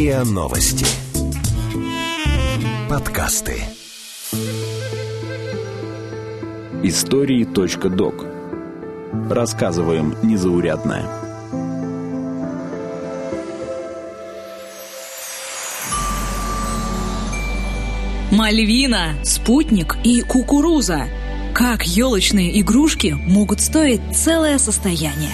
РИА Новости. Подкасты. Истории .док. Рассказываем незаурядное. Мальвина, спутник и кукуруза. Как елочные игрушки могут стоить целое состояние?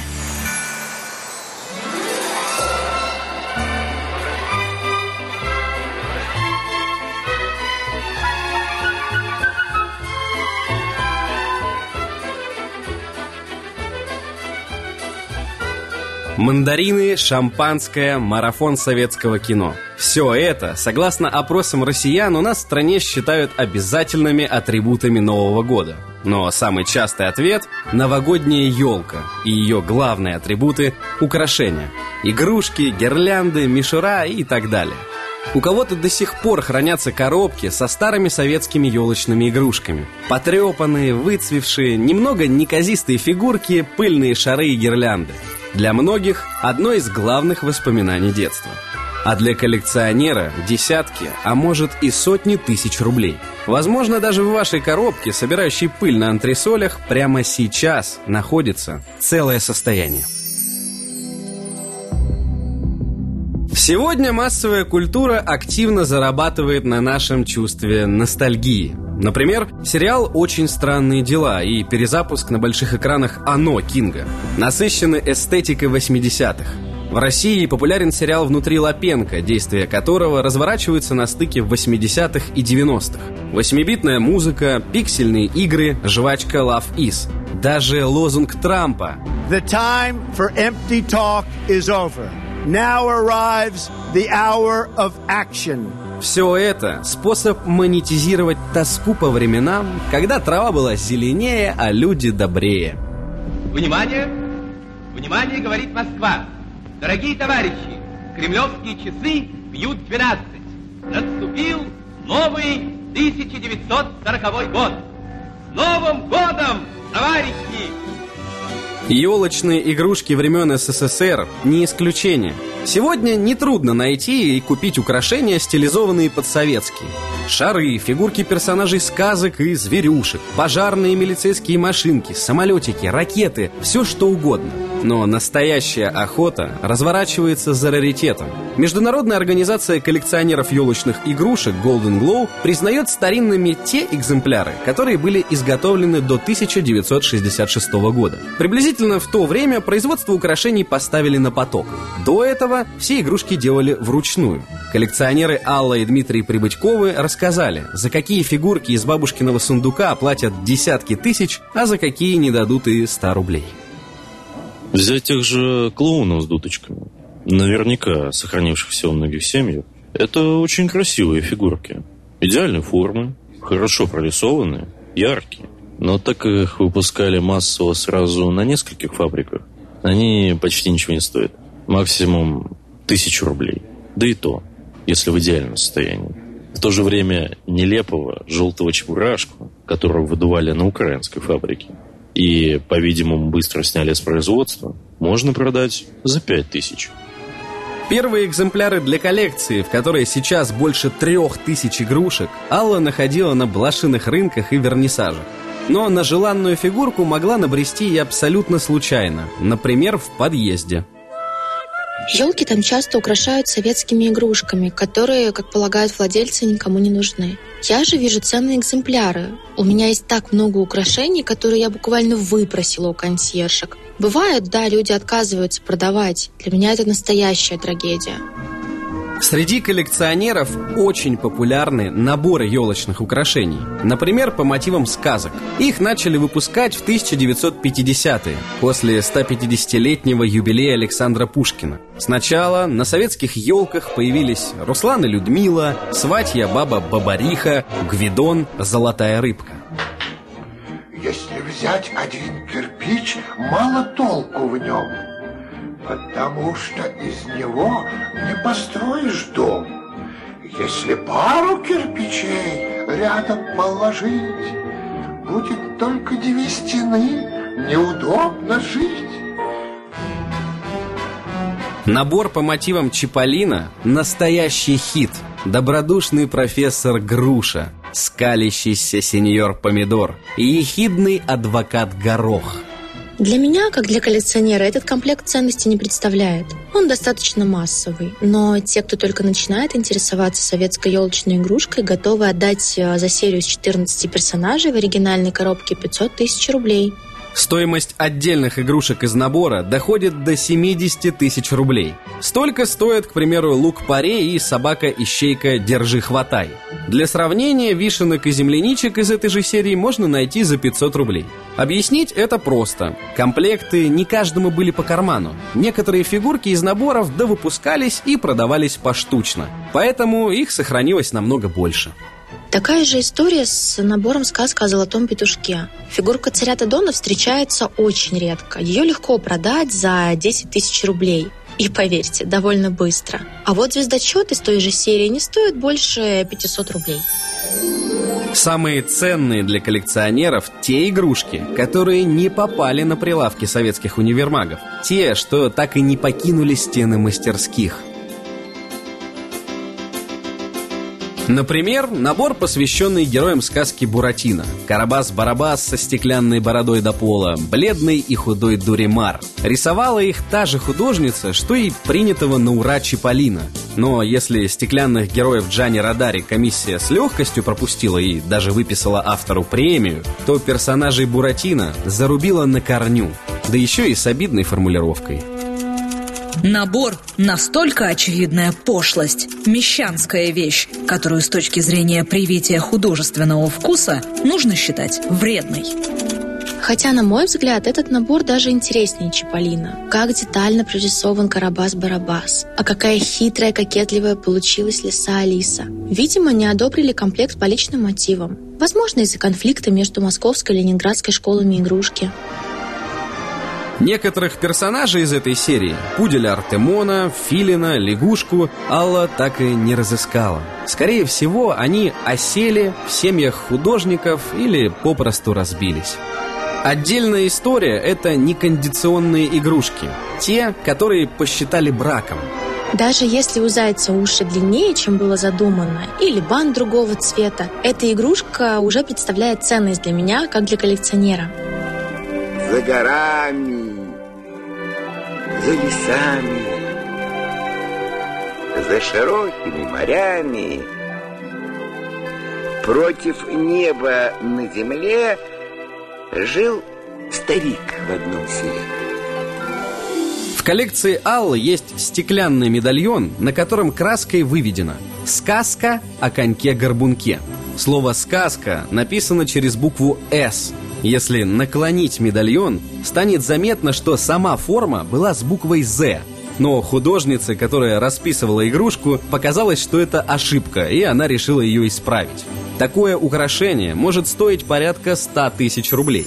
Мандарины, шампанское, марафон советского кино. Все это, согласно опросам россиян, у нас в стране считают обязательными атрибутами Нового года. Но самый частый ответ – новогодняя елка и ее главные атрибуты – украшения. Игрушки, гирлянды, мишура и так далее. У кого-то до сих пор хранятся коробки со старыми советскими елочными игрушками. Потрепанные, выцвевшие, немного неказистые фигурки, пыльные шары и гирлянды. Для многих одно из главных воспоминаний детства. А для коллекционера десятки, а может и сотни тысяч рублей. Возможно, даже в вашей коробке, собирающей пыль на антресолях, прямо сейчас находится целое состояние. Сегодня массовая культура активно зарабатывает на нашем чувстве ностальгии. Например, сериал «Очень странные дела» и перезапуск на больших экранах «Оно» Кинга. Насыщены эстетикой 80-х. В России популярен сериал «Внутри Лапенко», действие которого разворачивается на стыке 80-х и 90-х. Восьмибитная музыка, пиксельные игры, жвачка Love Is. Даже лозунг Трампа The time for empty talk is over. Now arrives the hour of action. Все это – способ монетизировать тоску по временам, когда трава была зеленее, а люди добрее. Внимание! Внимание, говорит Москва! Дорогие товарищи, кремлевские часы бьют 12. Наступил новый 1940 год. С Новым годом, товарищи! Елочные игрушки времен СССР не исключение. Сегодня нетрудно найти и купить украшения, стилизованные под советские. Шары, фигурки персонажей сказок и зверюшек, пожарные милицейские машинки, самолетики, ракеты, все что угодно. Но настоящая охота разворачивается за раритетом. Международная организация коллекционеров елочных игрушек Golden Glow признает старинными те экземпляры, которые были изготовлены до 1966 года. Приблизительно в то время производство украшений поставили на поток. До этого все игрушки делали вручную. Коллекционеры Алла и Дмитрий Прибытьковы рассказали, за какие фигурки из бабушкиного сундука платят десятки тысяч, а за какие не дадут и 100 рублей. Взять тех же клоунов с дудочками, наверняка сохранившихся у многих семьях, это очень красивые фигурки. Идеальной формы, хорошо прорисованные, яркие. Но так как их выпускали массово сразу на нескольких фабриках, они почти ничего не стоят. Максимум тысячу рублей. Да и то, если в идеальном состоянии. В то же время нелепого желтого чебурашку, которого выдували на украинской фабрике, и, по-видимому, быстро сняли с производства, можно продать за пять тысяч. Первые экземпляры для коллекции, в которой сейчас больше трех тысяч игрушек, Алла находила на блошиных рынках и вернисажах. Но на желанную фигурку могла набрести и абсолютно случайно, например, в подъезде. Елки там часто украшают советскими игрушками, которые, как полагают владельцы, никому не нужны. Я же вижу ценные экземпляры. У меня есть так много украшений, которые я буквально выпросила у консьержек. Бывает, да, люди отказываются продавать. Для меня это настоящая трагедия. Среди коллекционеров очень популярны наборы елочных украшений. Например, по мотивам сказок. Их начали выпускать в 1950-е, после 150-летнего юбилея Александра Пушкина. Сначала на советских елках появились Руслан и Людмила, Сватья баба Бабариха, Гвидон, Золотая рыбка. Если взять один кирпич, мало толку в нем потому что из него не построишь дом. Если пару кирпичей рядом положить, будет только две стены, неудобно жить. Набор по мотивам Чиполлино – настоящий хит. Добродушный профессор Груша, скалящийся сеньор Помидор и ехидный адвокат Горох. Для меня, как для коллекционера, этот комплект ценностей не представляет. Он достаточно массовый, но те, кто только начинает интересоваться советской елочной игрушкой, готовы отдать э, за серию из 14 персонажей в оригинальной коробке 500 тысяч рублей. Стоимость отдельных игрушек из набора доходит до 70 тысяч рублей. Столько стоят, к примеру, лук-паре и собака-ищейка «Держи-хватай». Для сравнения, вишенок и земляничек из этой же серии можно найти за 500 рублей. Объяснить это просто. Комплекты не каждому были по карману. Некоторые фигурки из наборов довыпускались и продавались поштучно. Поэтому их сохранилось намного больше. Такая же история с набором сказка о золотом петушке. Фигурка царя Тадона встречается очень редко. Ее легко продать за 10 тысяч рублей. И поверьте, довольно быстро. А вот звездочет из той же серии не стоит больше 500 рублей. Самые ценные для коллекционеров те игрушки, которые не попали на прилавки советских универмагов. Те, что так и не покинули стены мастерских – Например, набор, посвященный героям сказки Буратино. Карабас-Барабас со стеклянной бородой до пола, бледный и худой Дуримар. Рисовала их та же художница, что и принятого на ура Чиполлино. Но если стеклянных героев Джани Радари комиссия с легкостью пропустила и даже выписала автору премию, то персонажей Буратино зарубила на корню, да еще и с обидной формулировкой – Набор – настолько очевидная пошлость, мещанская вещь, которую с точки зрения привития художественного вкуса нужно считать вредной. Хотя, на мой взгляд, этот набор даже интереснее Чиполлино. Как детально прорисован Карабас-Барабас. А какая хитрая, кокетливая получилась лиса Алиса. Видимо, не одобрили комплект по личным мотивам. Возможно, из-за конфликта между московской и ленинградской школами игрушки. Некоторых персонажей из этой серии Пуделя Артемона, Филина, Лягушку Алла так и не разыскала. Скорее всего, они осели в семьях художников или попросту разбились. Отдельная история – это некондиционные игрушки. Те, которые посчитали браком. Даже если у зайца уши длиннее, чем было задумано, или бант другого цвета, эта игрушка уже представляет ценность для меня, как для коллекционера. За горами, за лесами, за широкими морями, против неба на земле жил старик в одном селе. В коллекции Аллы есть стеклянный медальон, на котором краской выведено «Сказка о коньке-горбунке». Слово «сказка» написано через букву «С», если наклонить медальон, станет заметно, что сама форма была с буквой «З», но художнице, которая расписывала игрушку, показалось, что это ошибка, и она решила ее исправить. Такое украшение может стоить порядка 100 тысяч рублей.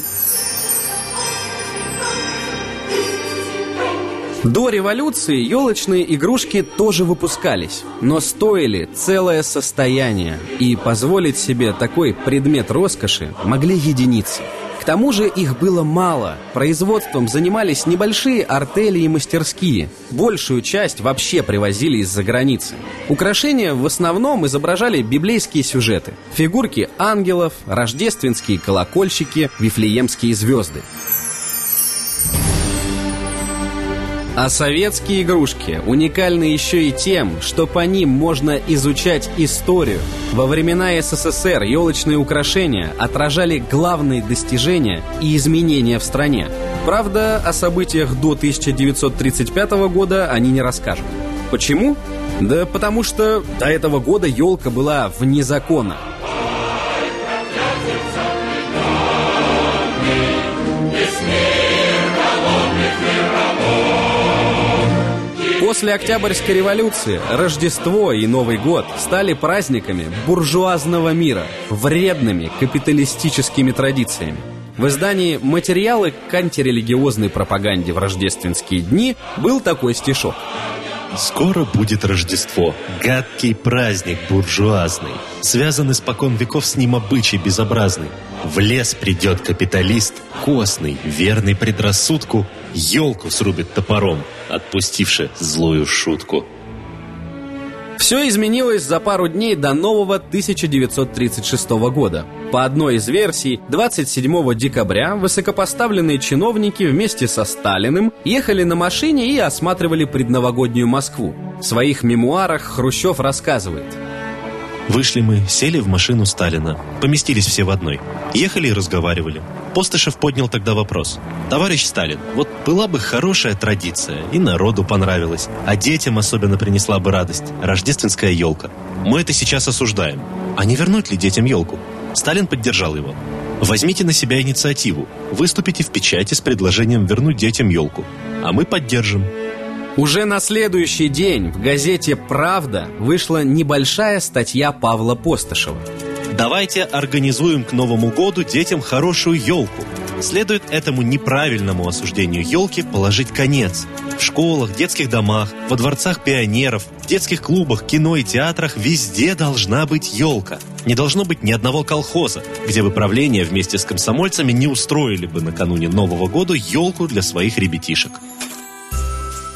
До революции елочные игрушки тоже выпускались, но стоили целое состояние, и позволить себе такой предмет роскоши могли единицы – к тому же их было мало. Производством занимались небольшие артели и мастерские. Большую часть вообще привозили из-за границы. Украшения в основном изображали библейские сюжеты. Фигурки ангелов, рождественские колокольчики, вифлеемские звезды. А советские игрушки уникальны еще и тем, что по ним можно изучать историю. Во времена СССР елочные украшения отражали главные достижения и изменения в стране. Правда, о событиях до 1935 года они не расскажут. Почему? Да потому что до этого года елка была вне закона. После Октябрьской революции Рождество и Новый год стали праздниками буржуазного мира, вредными капиталистическими традициями. В издании «Материалы к антирелигиозной пропаганде в рождественские дни» был такой стишок. Скоро будет Рождество, гадкий праздник буржуазный, связанный спокон веков с ним обычай безобразный. В лес придет капиталист, костный, верный предрассудку, елку срубит топором, отпустивши злую шутку. Все изменилось за пару дней до нового 1936 года. По одной из версий, 27 декабря высокопоставленные чиновники вместе со Сталиным ехали на машине и осматривали предновогоднюю Москву. В своих мемуарах Хрущев рассказывает – Вышли мы, сели в машину Сталина. Поместились все в одной. Ехали и разговаривали. Постышев поднял тогда вопрос. «Товарищ Сталин, вот была бы хорошая традиция, и народу понравилось, а детям особенно принесла бы радость – рождественская елка. Мы это сейчас осуждаем. А не вернуть ли детям елку?» Сталин поддержал его. «Возьмите на себя инициативу. Выступите в печати с предложением вернуть детям елку. А мы поддержим. Уже на следующий день в газете «Правда» вышла небольшая статья Павла Постышева. Давайте организуем к Новому году детям хорошую елку. Следует этому неправильному осуждению елки положить конец. В школах, детских домах, во дворцах пионеров, детских клубах, кино и театрах везде должна быть елка. Не должно быть ни одного колхоза, где бы правление вместе с комсомольцами не устроили бы накануне Нового года елку для своих ребятишек.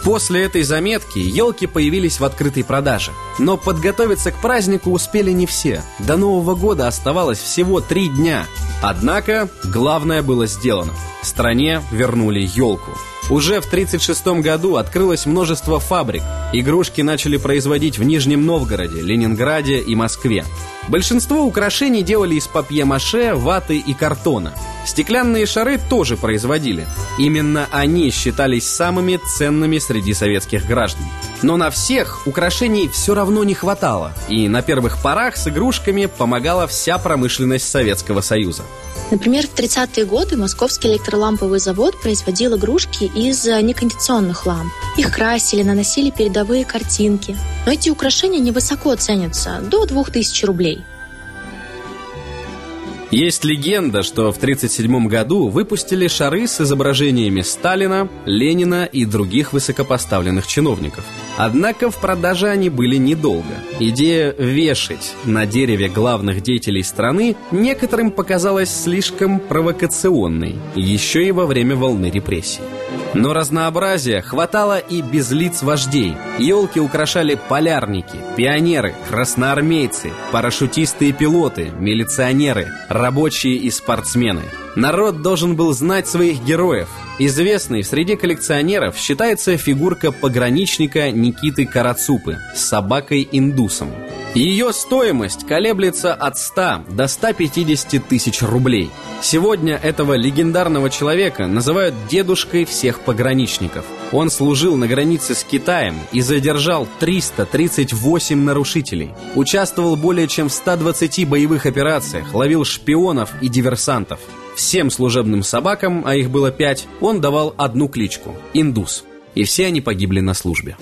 После этой заметки елки появились в открытой продаже. Но подготовиться к празднику успели не все. До Нового года оставалось всего три дня. Однако главное было сделано. Стране вернули елку. Уже в 1936 году открылось множество фабрик. Игрушки начали производить в Нижнем Новгороде, Ленинграде и Москве. Большинство украшений делали из папье-маше, ваты и картона. Стеклянные шары тоже производили. Именно они считались самыми ценными среди советских граждан. Но на всех украшений все равно не хватало, и на первых порах с игрушками помогала вся промышленность Советского Союза. Например, в 30-е годы Московский электроламповый завод производил игрушки из э, некондиционных ламп. Их красили, наносили передовые картинки. Но эти украшения невысоко ценятся, до 2000 рублей. Есть легенда, что в 1937 году выпустили шары с изображениями Сталина, Ленина и других высокопоставленных чиновников. Однако в продаже они были недолго. Идея вешать на дереве главных деятелей страны некоторым показалась слишком провокационной, еще и во время волны репрессий. Но разнообразия хватало и без лиц вождей. Елки украшали полярники, пионеры, красноармейцы, парашютисты и пилоты, милиционеры, рабочие и спортсмены. Народ должен был знать своих героев. Известной среди коллекционеров считается фигурка пограничника Никиты Карацупы с собакой-индусом. Ее стоимость колеблется от 100 до 150 тысяч рублей. Сегодня этого легендарного человека называют дедушкой всех пограничников. Он служил на границе с Китаем и задержал 338 нарушителей. Участвовал более чем в 120 боевых операциях, ловил шпионов и диверсантов. Всем служебным собакам, а их было пять, он давал одну кличку – Индус. И все они погибли на службе.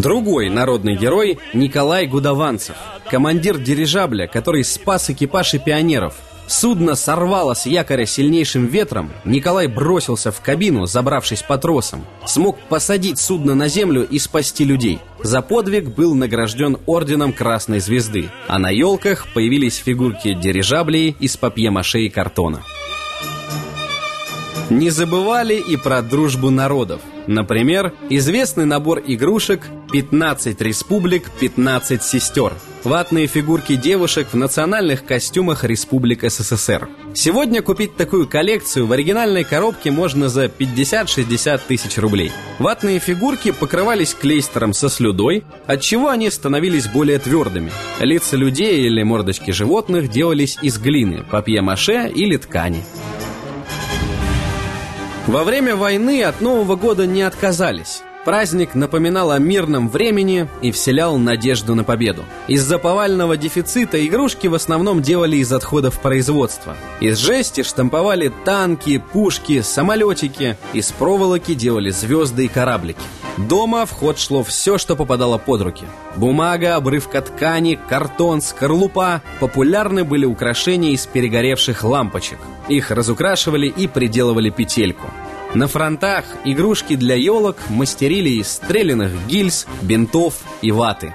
Другой народный герой – Николай Гудованцев, командир дирижабля, который спас экипаж и пионеров. Судно сорвало с якоря сильнейшим ветром, Николай бросился в кабину, забравшись по тросам. Смог посадить судно на землю и спасти людей. За подвиг был награжден орденом Красной Звезды, а на елках появились фигурки дирижаблей из папье-маше и картона. Не забывали и про дружбу народов. Например, известный набор игрушек «15 республик, 15 сестер». Ватные фигурки девушек в национальных костюмах Республик СССР. Сегодня купить такую коллекцию в оригинальной коробке можно за 50-60 тысяч рублей. Ватные фигурки покрывались клейстером со слюдой, отчего они становились более твердыми. Лица людей или мордочки животных делались из глины, папье-маше или ткани. Во время войны от Нового года не отказались. Праздник напоминал о мирном времени и вселял надежду на победу. Из-за повального дефицита игрушки в основном делали из отходов производства. Из жести штамповали танки, пушки, самолетики. Из проволоки делали звезды и кораблики. Дома в ход шло все, что попадало под руки. Бумага, обрывка ткани, картон, скорлупа. Популярны были украшения из перегоревших лампочек. Их разукрашивали и приделывали петельку. На фронтах игрушки для елок мастерили из стрелянных гильз, бинтов и ваты.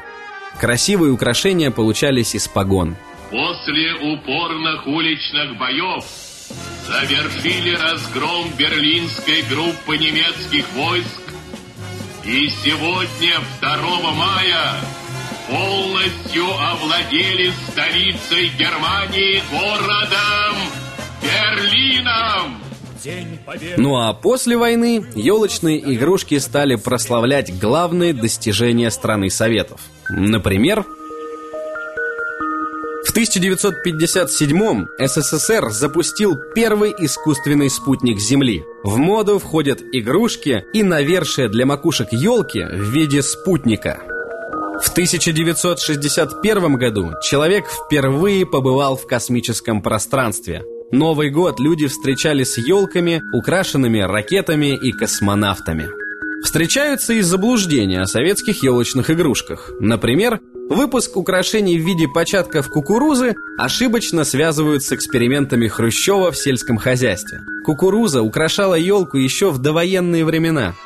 Красивые украшения получались из погон. После упорных уличных боев завершили разгром берлинской группы немецких войск и сегодня, 2 мая, полностью овладели столицей Германии городом Берлином. Ну а после войны елочные игрушки стали прославлять главные достижения страны Советов. Например, в 1957-м СССР запустил первый искусственный спутник Земли. В моду входят игрушки и навершие для макушек елки в виде спутника. В 1961 году человек впервые побывал в космическом пространстве. Новый год люди встречали с елками, украшенными ракетами и космонавтами. Встречаются и заблуждения о советских елочных игрушках. Например, выпуск украшений в виде початков кукурузы ошибочно связывают с экспериментами Хрущева в сельском хозяйстве. Кукуруза украшала елку еще в довоенные времена –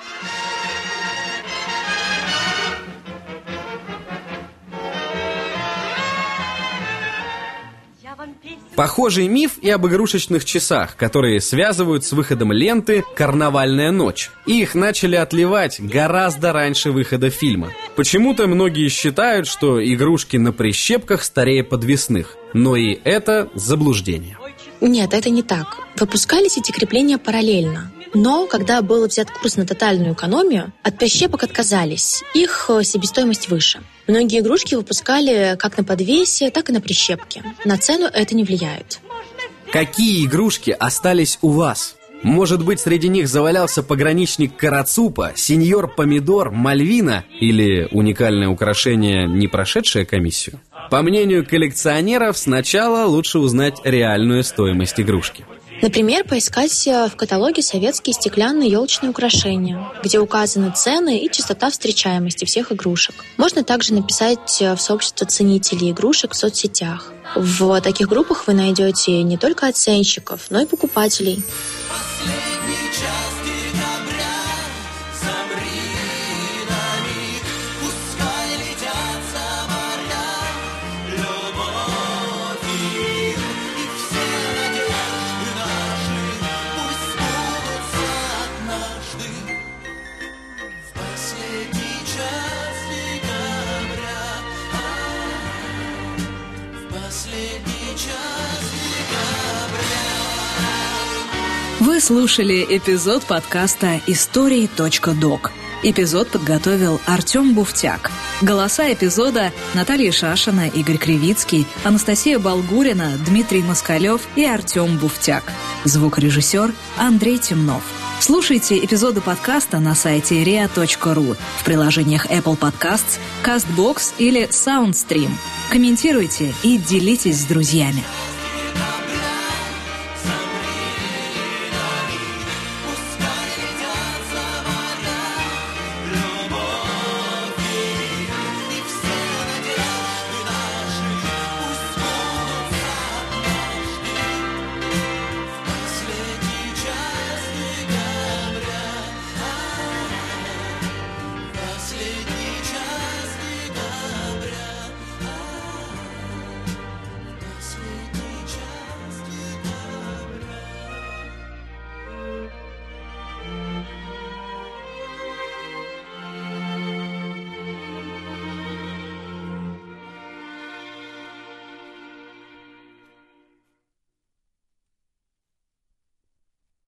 Похожий миф и об игрушечных часах, которые связывают с выходом ленты «Карнавальная ночь». Их начали отливать гораздо раньше выхода фильма. Почему-то многие считают, что игрушки на прищепках старее подвесных. Но и это заблуждение. Нет, это не так. Выпускались эти крепления параллельно. Но когда был взят курс на тотальную экономию, от прищепок отказались. Их э, себестоимость выше. Многие игрушки выпускали как на подвесе, так и на прищепке. На цену это не влияет. Какие игрушки остались у вас? Может быть, среди них завалялся пограничник Карацупа, сеньор Помидор, Мальвина или уникальное украшение, не прошедшее комиссию? По мнению коллекционеров, сначала лучше узнать реальную стоимость игрушки. Например, поискать э, в каталоге советские стеклянные елочные украшения, где указаны цены и частота встречаемости всех игрушек. Можно также написать э, в сообщество ценителей игрушек в соцсетях. В таких группах вы найдете не только оценщиков, но и покупателей. Слушали эпизод подкаста «Истории.док». Эпизод подготовил Артем Буфтяк. Голоса эпизода Наталья Шашина, Игорь Кривицкий, Анастасия Болгурина, Дмитрий Москалев и Артем Буфтяк. Звукорежиссер Андрей Темнов. Слушайте эпизоды подкаста на сайте ria.ru в приложениях Apple Podcasts, CastBox или SoundStream. Комментируйте и делитесь с друзьями.